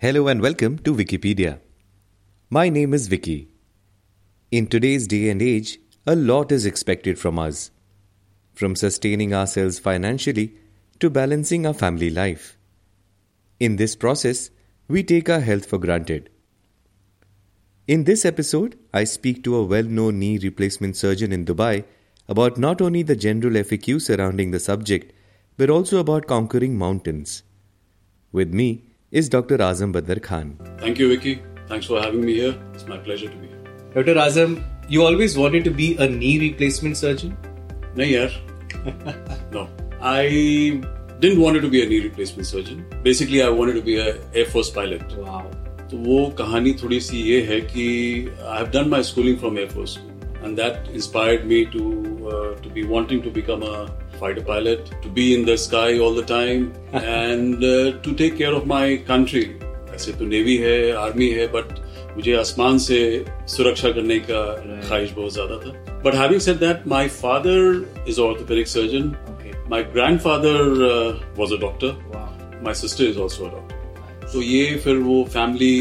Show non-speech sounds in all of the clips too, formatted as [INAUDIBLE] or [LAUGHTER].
Hello and welcome to Wikipedia. My name is Vicky. In today's day and age, a lot is expected from us. From sustaining ourselves financially to balancing our family life. In this process, we take our health for granted. In this episode, I speak to a well known knee replacement surgeon in Dubai about not only the general FAQ surrounding the subject, but also about conquering mountains. With me is Dr. Azam Badar Khan. Thank you, Vicky. Thanks for having me here. It's my pleasure to be here. Dr. Azam, you always wanted to be a knee replacement surgeon? No, yaar. no. I didn't want to be a knee replacement surgeon. Basically, I wanted to be an Air Force pilot. Wow. तो वो कहानी थोड़ी सी ये है कि I have done my schooling from air force and that inspired me to uh, to be wanting to become a fighter pilot, to be in the sky all the time, [LAUGHS] and uh, to take care of my country. ऐसे तो navy है army है but मुझे आसमान से सुरक्षा करने का ख्वाहिश बहुत ज़्यादा था but having said that my father is orthopaedic surgeon Okay. My grandfather was a doctor Wow. My sister is also a doctor तो ये फिर वो फैमिली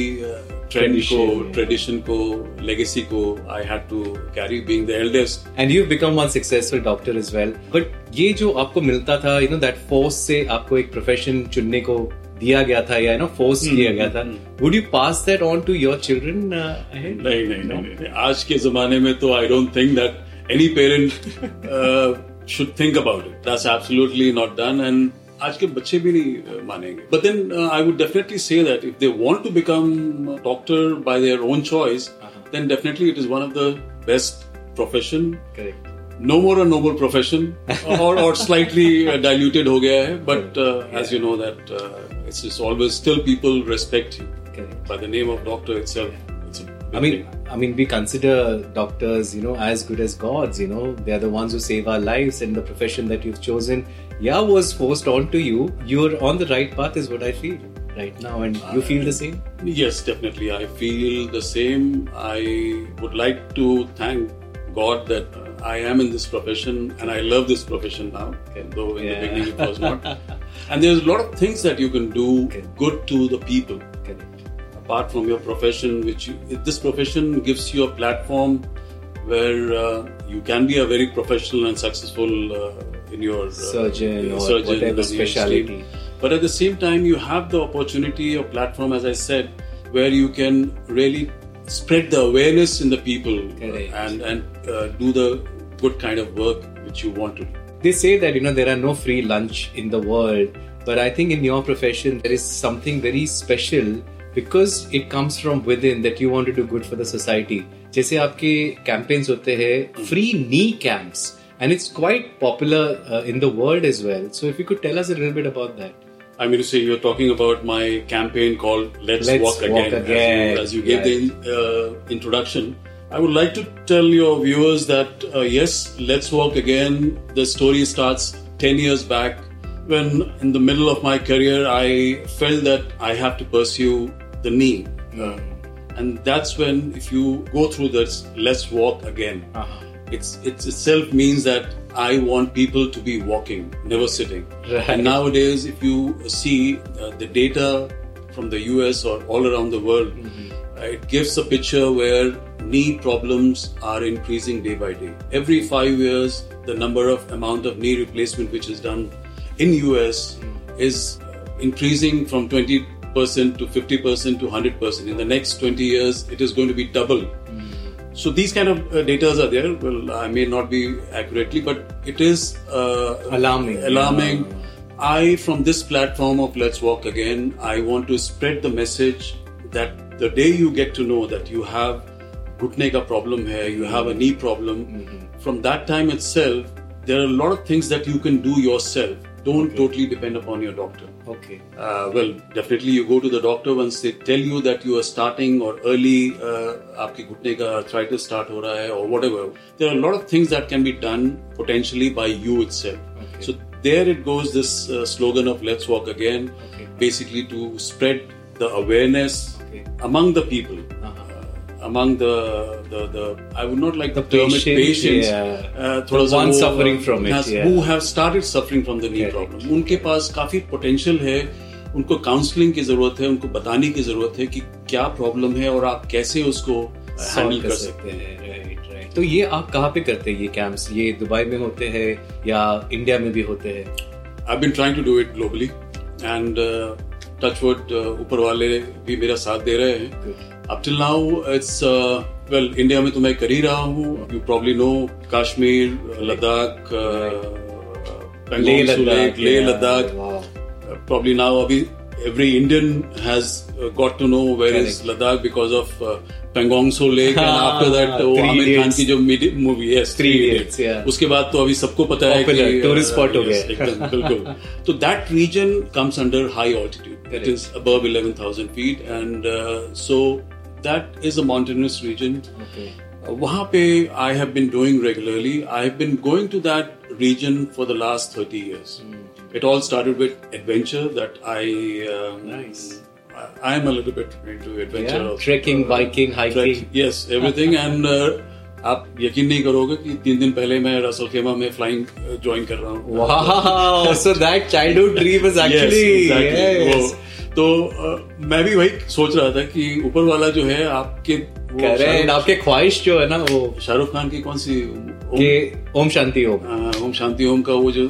ट्रेंड को ट्रेडिशन को लेगेसी को I had to carry being the eldest and you become one successful doctor as well but ये जो आपको मिलता था यू नो दैट फोर्स से आपको एक प्रोफेशन चुनने को दिया गया था या ना फोर्स किया गया था would you pass that on to your children नहीं नहीं नहीं आज के जमाने में तो I don't think that any parent should think about it that's absolutely not done and आज के बच्चे भी नहीं uh, मानेंगे but then I would definitely say that if they want to become doctor by their own choice then definitely it is one of the best profession Correct. no more a noble profession [LAUGHS] or, or slightly uh, diluted हो गया है but uh, as you know that uh, it's just always still people respect you Correct. by the name of doctor itself it's a big I mean, thing. I mean, we consider doctors, you know, as good as gods. You know, they're the ones who save our lives, and the profession that you've chosen, yeah, was forced onto you. You're on the right path, is what I feel right now, and you feel the same. yes definitely I feel the same I would like to thank God that I am in this profession and I love this profession now though in Yeah. the beginning it was not [LAUGHS] and there's a lot of things that you can do Okay. good to the people Correct. apart from your profession, which you, this profession gives you a platform where uh, you can be a very professional and successful uh, in your uh, Surgeon or surgeon, whatever in your specialty. stream. But at the same time, you have the opportunity or platform, as I said, where you can really spread the awareness in the people Correct. and and uh, do the good kind of work which you want to do. They say that you know there are no free lunch in the world, but I think in your profession there is something very special because it comes from within that you want to do good for the society. जैसे आपके campaigns होते हैं free knee camps and it's quite popular uh, in the world as well. So if you could tell us a little bit about that. I mean to say you're talking about my campaign called Let's, Let's Walk, Walk Again. Again, As you, as you gave the uh, introduction, I would like to tell your viewers that uh, yes, Let's Walk Again. The story starts 10 years back when, in the middle of my career, I felt that I have to pursue the knee. Uh, and that's when, if you go through this Let's Walk Again, it's, it's itself means that I want people to be walking, never sitting. Right. And nowadays, if you see uh, the data from the US or all around the world, uh, it gives a picture where knee problems are increasing day by day. Every five years, the number of amount of knee replacement which is done in US is uh, increasing from 20% to 50% to 100%. In the next 20 years, it is going to be double. So these kind of uh, data are there. Well, I may not be accurately, but it is uh, alarming. Alarming. I, from this platform of Let's Walk Again, I want to spread the message that the day you get to know that you have ghutne problem here, you have a knee problem, mm-hmm. from that time itself, there are a lot of things that you can do yourself Don't totally depend upon your doctor. Okay. Uh, well, definitely you go to the doctor once they tell you that you are starting or early uh, आपके घुटने का arthritis start हो रहा है or whatever. There are a lot of things that can be done potentially by you itself. So there it goes this uh, slogan of let's walk again, Okay. basically to spread the awareness Okay. among the people. Among the, the the I would not like The to term patient, patients, yeah. uh, The वो, suffering uh, from it, has- yeah. who have started suffering from the knee Correct. problem. उनके पास काफ़ी potential है उनको counselling की ज़रूरत है उनको बताने की ज़रूरत है कि क्या प्रॉब्लम है और आप कैसे उसको हैंडल कर कर सकते हैं राइट राइट तो ये आप कहाँ पे करते हैं ये कैंप्स ये दुबई में होते हैं या इंडिया में भी होते हैं I been trying to do it globally and touchwood ऊपर वाले भी मेरा साथ दे रहे हैं up till now it's well India में तो मैं कर ही रहा हूँ you probably know Kashmir Ladakh Leh Ladakh Leh Ladakh probably now अभी every Indian has uh, got to know where Correct. is Ladakh because of uh, Pangong So Lake and after that वो आमिर खान. की जो movie है Three Idiots, yeah. उसके बाद तो अभी सबको पता है कि tourist spot हो गया। एकदम बिल्कुल तो that region comes under high altitude it Correct. is above 11000 feet and uh, so that is a mountainous region Okay. वहां पे I have been doing regularly I have been going to that region for the last 30 years it all started with adventure that i um, Nice. I, I am a little bit into adventure Yeah, also. trekking, biking, hiking. Trek- yes everything [LAUGHS] and uh, आप यकीन नहीं करोगे कि तीन दिन पहले मैं Ras Al Khaimah में फ्लाइंग ज्वाइन कर रहा हूँ Wow, so that childhood dream is तो मैं भी वही सोच रहा था कि ऊपर वाला जो है आपके वो करेक्ट शाहरुख- आपके ख्वाहिश जो है ना वो शाहरुख खान की कौन सी ओम- शांति ओम। हाँ, ओम शांति ओम का वो जो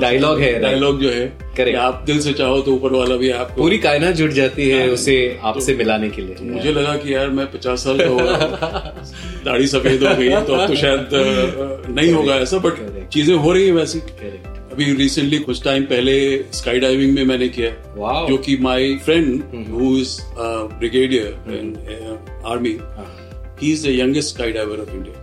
Dialogue है, डायलॉग जो है Correct. कि आप दिल से चाहो तो ऊपर वाला भी आपको पूरी कायनात जुट जाती है हाँ, उसे आपसे तो- मिलाने के लिए। तो मुझे लगा कि यार मैं पचास साल का हो रहा दाढ़ी सफ़ेद हो गई तो अब तो शायद नहीं होगा ऐसा बट चीज़ें हो रही है वैसी. अभी रिसेंटली कुछ टाइम पहले स्काई डाइविंग में मैंने किया Wow. जो कि my friend who is brigadier in army he is the youngest sky diver of India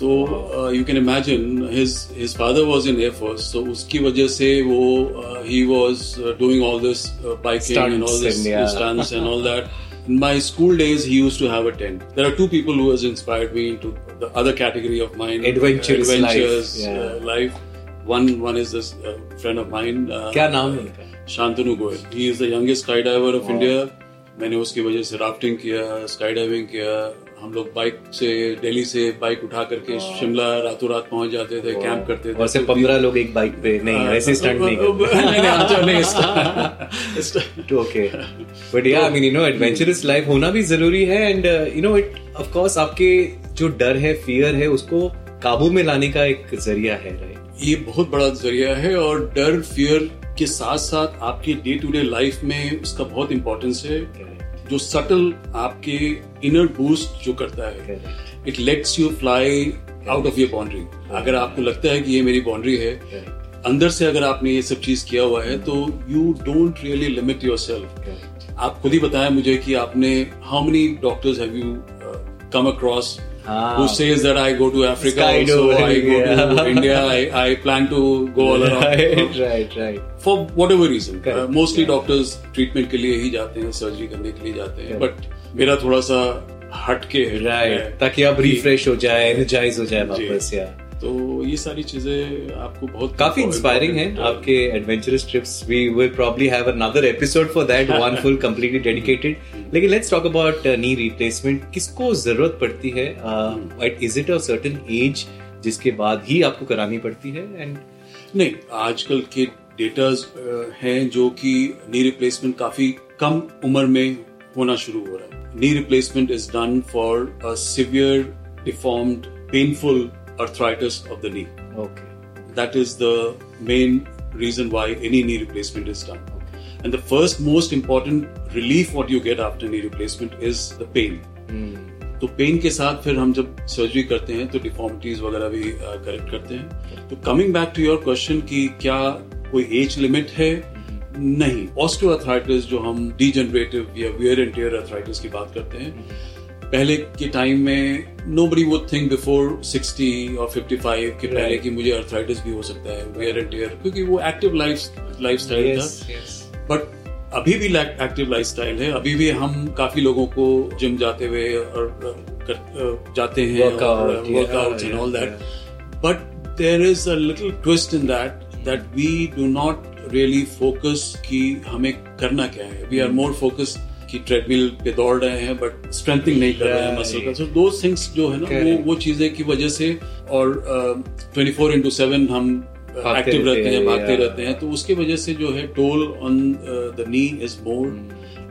तो you can imagine his his father was in air force तो उसकी वजह से वो uh, he was doing all this biking and all this and, yeah. stunts and in my school days he used to have a tent there are two people who has inspired me into the other category of mine Adventurous life, adventurous yeah. uh, life one one is this uh, friend of mine uh, क्या नाम है उनका? Shantanu Goyal. He is the youngest sky diver of India मैंने उसकी वजह से rafting किया sky diving किया। हम लोग बाइक से दिल्ली से बाइक उठा करके शिमला रातों रात पहुँच जाते थे कैंप करते थे। और से पंद्रह लोग एक बाइक पे नहीं ऐसे स्टंट नहीं करते। नहीं नहीं okay but yeah I mean you know adventurous life होना भी ज़रूरी है and you know it of course आपके जो डर है फियर है उसको काबू में लाने का एक ज़रिया है राइट ये बहुत बड़ा ज़रिया है और डर फियर के साथ साथ आपके डे टू डे लाइफ में उसका बहुत इंपॉर्टेंस है। जो सटल आपके इनर बूस्ट जो करता है it lets you fly out of your boundary अगर आपको लगता है कि ये मेरी बाउंड्री है अंदर से अगर आपने ये सब चीज़ किया हुआ है तो you don't really limit yourself आप खुद ही बताया मुझे कि आपने how many doctors have you come across हाँ। who says that I go to Africa also, Skydiving, I go to yeah. [LAUGHS] India, I, I plan to go all around. Right right right For whatever reason. Uh, mostly Yeah. doctors treatment के लिए ही जाते हैं, surgery करने के लिए जाते हैं. But मेरा थोड़ा सा हटके है. राइट ताकि आप रिफ्रेश हो जाए एनर्जाइज हो जाए वापस या तो ये सारी चीज़ें आपको बहुत काफ़ी इंस्पायरिंग है आपके adventurous trips we will probably have another episode for that one full completely dedicated लेकिन let's talk about knee replacement किसको ज़रूरत पड़ती है? Is it a certain age जिसके बाद ही आपको करानी पड़ती है? एंड नहीं आजकल के डेटाज हैं जो कि नी रिप्लेसमेंट काफ़ी कम उम्र में होना शुरू हो रहा है। Knee replacement is done for a severe deformed painful arthritis of the knee. Okay That is the main reason why any knee replacement is done. And the first most important relief what you get after knee replacement is the pain. तो pain के साथ फिर हम जब surgery करते हैं तो deformities वगैरह भी करेक्ट करते हैं। तो coming back to your question कि क्या कोई एज लिमिट है? नहीं. ऑस्टियोआर्थराइटिस जो हम डीजनरेटिव या वियर एंड टियर अर्थराइटिस की बात करते हैं पहले के टाइम में nobody would think before 60 और 55 के पहले कि मुझे अर्थराइटिस भी हो सकता है वियर एंड टियर क्योंकि वो एक्टिव लाइफ लाइफ स्टाइल था बट अभी भी एक्टिव लाइफ स्टाइल है। अभी भी हम काफ़ी लोगों को जिम जाते हुए और कर, जाते हैं and all that but there is a little twist in that that we do not really focus कि हमें करना क्या है। वी आर मोर फोकस कि ट्रेडमिल पे दौड़ रहे हैं बट स्ट्रेंथिंग नहीं कर रहे हैं मसल का। सो दो थिंग्स जो है ना वो वो चीज़ें की वजह से और ट्वेंटी फोर इंटू सेवन हम एक्टिव रहते हैं भागते रहते हैं। तो उसके वजह से जो है toll on the knee is more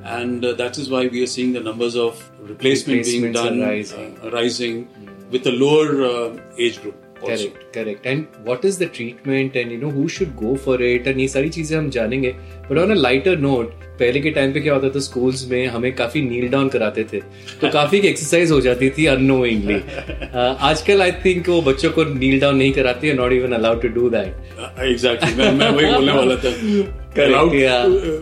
and that is why we are seeing the numbers of replacement being done rising with a lower age group correct correct and what is the treatment and you know who should go for it and ये सारी चीज़ें हम जानेंगे. But on a lighter note पहले के time पे क्या होता था? स्कूल्स में हमें काफ़ी नील डाउन कराते थे. तो काफ़ी एक्सरसाइज हो जाती थी अनोइंगली [LAUGHS] आजकल आई थिंक वो बच्चों को नील डाउन नहीं कराती है not even allowed to do that exactly मैं मैं वही बोलने वाला था.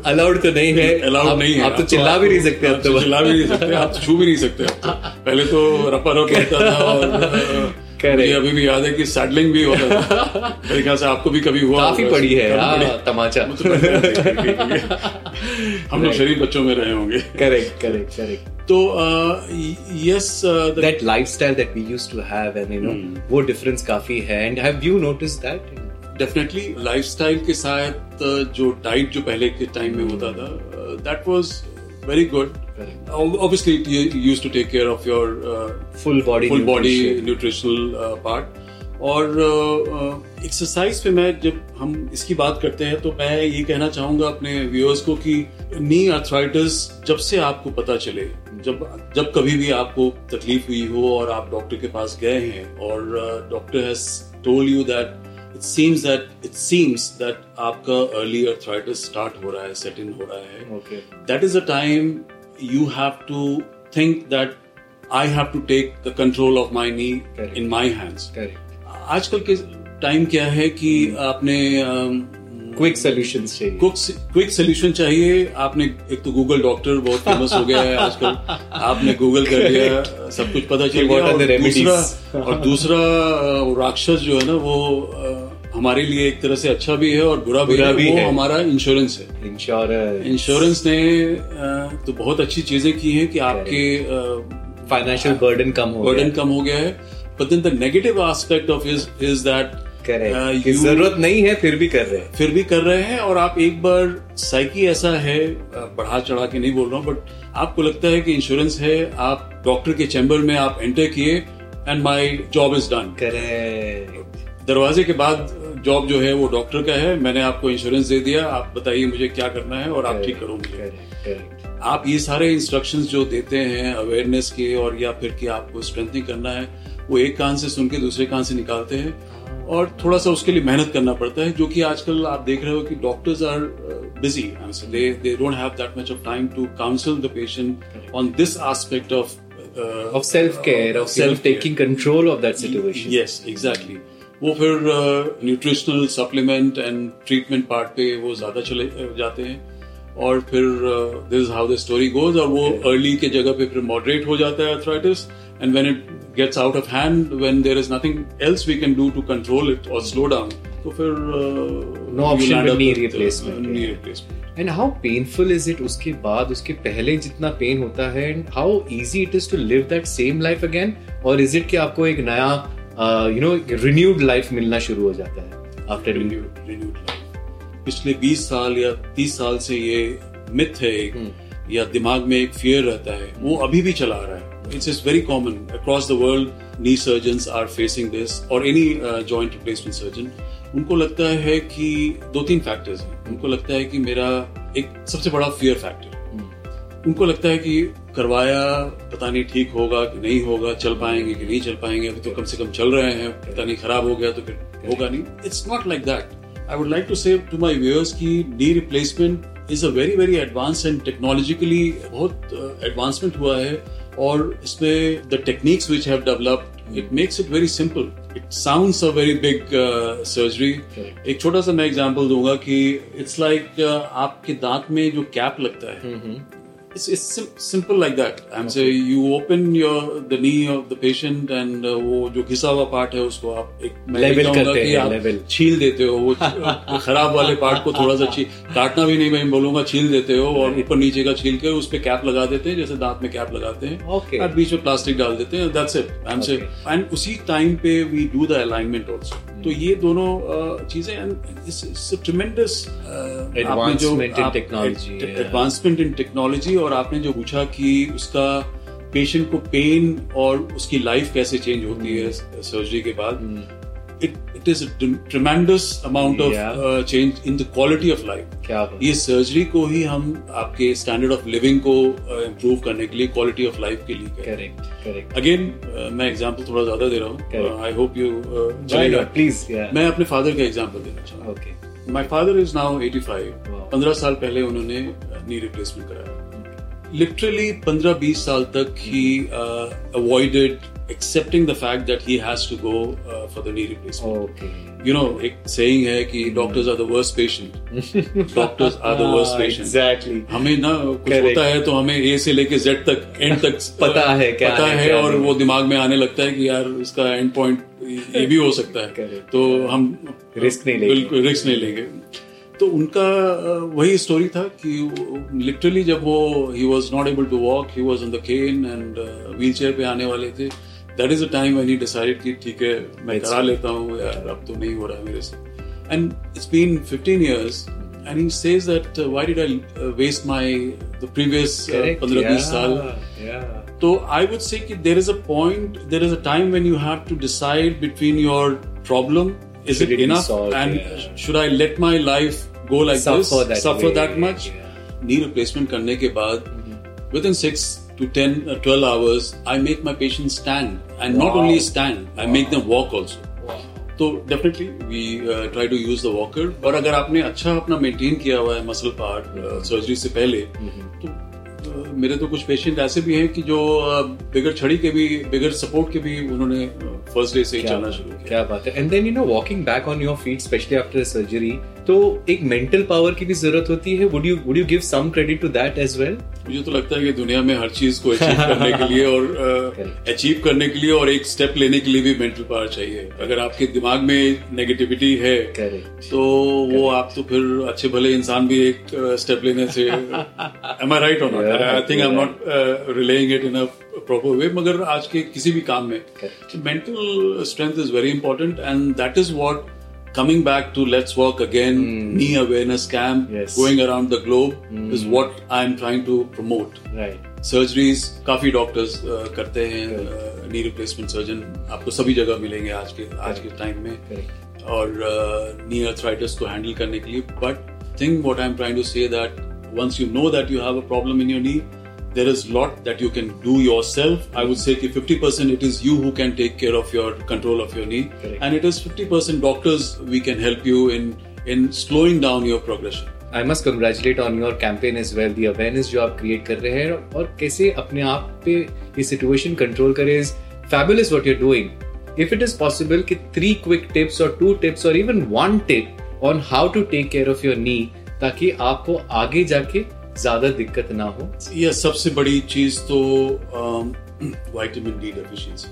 अलाउड तो नहीं है. अलाउड नहीं है. आप तो चिल्ला भी नहीं सकते अब तो चिल्ला भी नहीं सकते. आप छू भी नहीं सकते पहले तो रपा रप रहता था [LAUGHS] मुझे अभी भी याद है कि सैडलिंग भी होता था। [LAUGHS] मेरे ख्याल से आपको भी कभी हुआ काफ़ी पड़ी है तमाचा। हम लोग शरीफ बच्चों में रहे होंगे। करेक्ट करेक्ट करेक्ट तो yes that lifestyle that we used to have and you know वो डिफरेंस काफ़ी है। And have you notice that definitely lifestyle के साथ जो डाइट जो पहले के टाइम में होता था that was very good. obviously you used to take care of your uh, full body full nutrition. nutritional uh, part. और uh, uh, एक्सरसाइज पे मैं जब हम इसकी बात करते हैं तो मैं ये कहना चाहूँगा अपने व्यूअर्स को कि नी अर्थराइटिस जब से आपको पता चले जब जब कभी भी आपको तकलीफ़ हुई हो और आप डॉक्टर के पास गए हैं और doctor has told you that it seems that it seems that आपका अर्ली अर्थराइटिस स्टार्ट हो रहा है सेट इन हो रहा है। That is a time you have to think that I have to take the control of my knee Correct. in my hands. Correct. आजकल के time क्या है कि आपने क्विक सोल्यूशन चाहिए। क्विक सोल्यूशन चाहिए। आपने एक तो गूगल डॉक्टर बहुत फ़ेमस हो गया है आजकल। [LAUGHS] आपने गूगल कर लिया सब कुछ पता चल गया। और दूसरा और दूसरा राक्षस जो है ना वो हमारे लिए एक तरह से अच्छा भी है और बुरा भी, है, भी वो है। हमारा इंश्योरेंस है। इंश्योरेंस इंश्योरेंस ने तो बहुत अच्छी चीज़ें की हैं कि आपके फाइनेंशियल बर्डन कम हो बर्डन कम हो गया है। But then the negative aspect of is is that ज़रूरत नहीं है फिर भी कर रहे हैं। फिर भी कर रहे हैं और आप एक बार साइकी ऐसा है बढ़ा चढ़ा के नहीं बोल रहा हूँ बट आपको लगता है कि इंश्योरेंस है आप डॉक्टर के चैम्बर में आप एंटर किए and my job is done दरवाजे के बाद जॉब जो है वो डॉक्टर का है। मैंने आपको इंश्योरेंस दे दिया। आप बताइए मुझे क्या करना है और आप ठीक करो मुझे। आप ये सारे इंस्ट्रक्शंस जो देते हैं अवेयरनेस के और या फिर कि आपको स्ट्रेंथनिंग करना है वो एक कान से सुन के दूसरे कान से निकालते हैं। और थोड़ा सा उसके लिए मेहनत करना पड़ता है जो कि आजकल आप देख रहे हो कि doctors are busy they they don't have that much of time to counsel the patient on this aspect of of self care of self taking control of that situation yes exactly वो फिर nutritional supplement and treatment part पे वो ज़्यादा चले जाते हैं। और फिर this how the story goes और वो अर्ली के जगह पे फिर मॉडरेट हो जाता है arthritis and when it gets out of hand when there is nothing else we can do to control it और स्लो डाउन तो फिर no option knee replacement knee replacement and how painful is it उसके बाद उसके पहले जितना pain होता है and how easy it is to live that same life again और इज़ इट कि आपको एक नया यू नो रिन्यूड लाइफ मिलना शुरू हो जाता है आफ्टर रिन्यूड लाइफ पिछले 20 साल या 30 साल से ये मिथ है एक hmm. या दिमाग में एक फियर रहता है वो अभी भी चला रहा है। It's is very common across the world knee surgeon are facing this और एनी जॉइंट रिप्लेसमेंट सर्जन उनको लगता है कि दो तीन फैक्टर्स हैं। उनको लगता है कि मेरा एक सबसे बड़ा फियर फैक्टर उनको लगता है कि करवाया पता नहीं ठीक होगा कि नहीं होगा चल पाएँगे कि नहीं चल पाएँगे अभी तो कम से कम चल रहे हैं पता नहीं खराब हो गया तो फिर होगा नहीं। It's not like that I would like to say to my viewers की knee replacement is a very very advance and technologically बहुत एडवांसमेंट uh, हुआ है और इसमें the techniques which have developed it makes it very simple it sounds a very big surgery एक छोटा सा मैं एग्जांपल दूँगा कि इट्स लाइक like, uh, आपके दांत में जो कैप लगता है mm -hmm. It's, it's sim simple like that. I'm okay. say you open your the knee of the patient and uh, वो जो घिसा हुआ पार्ट है उसको आप एक लेवल करते हैं लेवल छील देते हो वो खराब वाले पार्ट को थोड़ा सा छील काटना भी नहीं मैं बोलूँगा छील देते हो और ऊपर नीचे का छील के उस पर कैप लगा देते हैं जैसे दांत में कैप लगाते हैं। Okay. और बीच में प्लास्टिक डाल देते हैं that's it I am say and उसी टाइम पे we do the alignment also तो ये दोनों चीज़ें tremendous advancement in technology advancement in technology और आपने जो पूछा कि उसका पेशेंट को पेन और उसकी लाइफ कैसे चेंज होती है सर्जरी hmm. के बाद of Yeah. uh, change in the quality of life. क्या बात ये सर्जरी को ही हम आपके स्टैंडर्ड ऑफ़ लिविंग को इम्प्रूव करने के लिए क्वालिटी ऑफ़ लाइफ के लिए करेक्ट करेक्ट अगेन मैं एग्जांपल थोड़ा ज़्यादा दे रहा हूँ। आई होप यू चलेगा। प्लीज़ मैं अपने फादर का एग्जांपल देना चाहूँगा। My father is now 85 Wow. 15 साल पहले उन्होंने नी रिप्लेसमेंट कराया। लिटरली 15-20 साल तक ही avoided accepting the fact that he has to go for the knee replacement okay you know एक सेइंग है कि doctors are the worst patient doctors are the worst patient exactly हमें ना कुछ Correct. होता है तो हमें ए से लेके जेड तक एंड तक पता है क्या पता है, है क्या और। वो दिमाग में आने लगता है कि यार इसका एंड पॉइंट ये भी हो सकता है Correct. तो हम रिस्क नहीं लेंगे। बिल्कुल रिस्क नहीं लेंगे तो उनका वही स्टोरी था कि लिटरली जब वो he was not able to walk he was on the cane and wheelchair पे आने वाले थे that is a time when he decided कि ठीक है मैं करा लेता हूँ यार अब तो नहीं हो रहा है मेरे से। And it's been 15 years and he says that why did I waste my the previous 15 20 साल? So I would say that there is a point, there is a time when you have to decide between your problem. Is Should it, it be enough? solved? and Yeah. should I let my life go like Suffer this? that suffer way, that much? yeah. Knee replacement करने के बाद, within six to 10, uh, 12 hours, I make my patients stand, and not Wow. only stand, I make them walk also. तो definitely we try to use the walker और अगर आपने अच्छा अपना maintain किया हुआ है मसल पार्ट सर्जरी से पहले तो अ, मेरे तो कुछ पेशेंट ऐसे भी हैं कि जो बिगड़ बिगर छड़ी के भी बिगर सपोर्ट के भी उन्होंने फ़र्स्ट डे से ही चलना शुरू किया। क्या बात है। And then you know walking back on your feet specially after surgery तो एक मेंटल पावर की भी ज़रूरत होती है। Would you would you give some credit to that as well मुझे तो लगता है कि दुनिया में हर चीज़ को अचीव करने के लिए और [LAUGHS] Correct. अचीव करने के लिए और एक स्टेप लेने के लिए भी मेंटल पावर चाहिए। अगर आपके दिमाग में नेगेटिविटी है करेक्ट तो वो आप तो फिर अच्छे भले इंसान भी एक स्टेप uh, लेने से am I right not I think I am not relaying it in a proper way मगर आज के किसी भी काम में mental strength is very important and that is what coming back to let's walk again knee awareness camp Yes. going around the globe is what i'm trying to promote. Right surgeries काफ़ी doctors करते हैं knee replacement surgeon आपको सभी जगह मिलेंगे आज के आज के टाइम में। करेक्ट और नी अर्थराइटिस को हैंडल करने के लिए। But thing what I am trying to say that once you know that you have a problem in your knee there is lot that you can do yourself i would say कि 50% it is you who can take care of your control of your knee Correct. and it is 50% doctors we can help you in in slowing down your progression I must congratulate on your campaign is well the awareness जो आप create कर रहे हैं और कैसे अपने आप पे ये सिचुएशन कंट्रोल करें is fabulous what you doing if it is possible कि थ्री क्विक टिप्स और टू टिप्स और even one tip on how to take care of your knee ताकि आपको आगे जाके ज़्यादा दिक्कत ना हो? यह सबसे बड़ी चीज़ तो विटामिन डी डेफिशिएंसी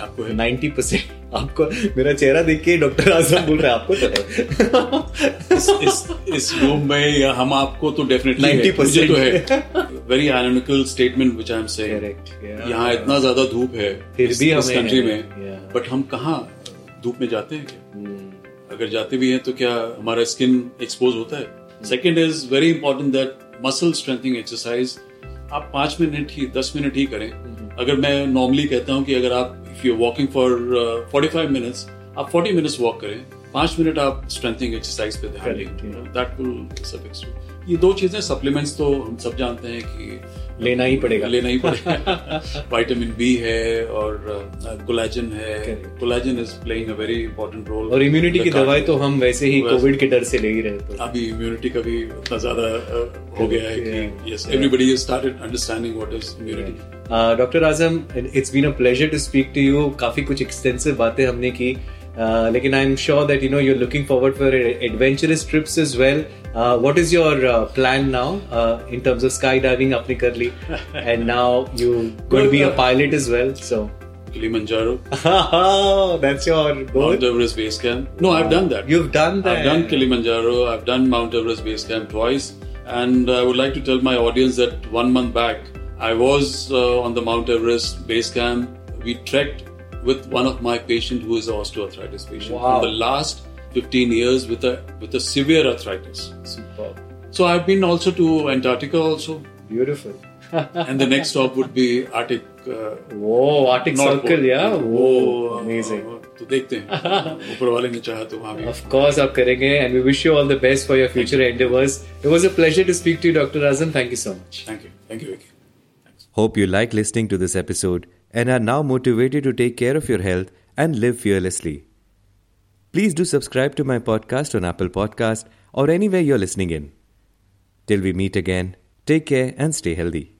आपको है? 90 परसेंट। आपको मेरा चेहरा देख के डॉक्टर आज़म बोल रहे हैं आपको तो इस इस इस रूम में या हम आपको तो डेफिनेटली 90% तो है। Very ironical statement which I am correct यहाँ इतना ज़्यादा धूप है फिर भी इस कंट्री में। बट हम कहाँ धूप में जाते हैं क्या? Hmm. अगर जाते भी हैं तो क्या हमारा स्किन एक्सपोज होता है? Second is very important that muscle strengthening exercise आप पाँच मिनट ही दस मिनट ही करें। अगर मैं नॉर्मली कहता हूँ कि अगर आप if you walking for forty five minutes आप फोर्टी मिनट्स वॉक करें। पाँच मिनट आप स्ट्रेंथिंग एक्सरसाइज पे ध्यान दें। दैट विल सफिक्स ये दो चीज़ें सप्लीमेंट्स तो हम सब जानते हैं कि लेना ही पड़ेगा। लेना ही पड़ेगा। [LAUGHS] विटामिन बी है और कोलेजन है। Correct. Collagen is playing a very important role और इम्यूनिटी की दवाई तो हम वैसे ही कोविड के डर से ले ही रहे तो। अभी इम्यूनिटी का भी उतना ज़्यादा uh, हो गया है कि yes. Everybody started understanding what is immunity doctor Azam it's been a pleasure to speak to you काफ़ी कुछ एक्सटेंसिव बातें हमने की। Uh, लेकिन I am sure that you know you are looking forward for adventurous trips as well Uh, what is your uh, plan now uh, in terms of skydiving? Apne kar li, [LAUGHS] and now you going to be a uh, pilot as well. So Kilimanjaro. [LAUGHS] Oh, that's your goal. Mount Everest base camp. No, I've done that. You've done that. I've done Kilimanjaro. I've done Mount Everest base camp twice, and I would like to tell my audience that one month back I was uh, on the Mount Everest base camp. We trekked with one of my patients who is an osteoarthritis patient. Wow. And the last 15 years with a with a severe arthritis. Superb. So I've been also to Antarctica also, beautiful and the next stop would be Arctic. Uh, Whoa, Arctic North Circle, Pole. yeah. वो Whoa, amazing. तो देखते हैं ऊपर वाले ने चाहा तो वहाँ भी Of course, आप करेंगे and we wish you all the best for your future endeavors. It was a pleasure to speak to you, Dr. Azam. Thank you so much. Thank you thank you Vicky Hope you like listening to this episode and are now motivated to take care of your health and live fearlessly. Please do subscribe to my podcast on Apple Podcast or anywhere you're listening in. Till we meet again, take care and stay healthy.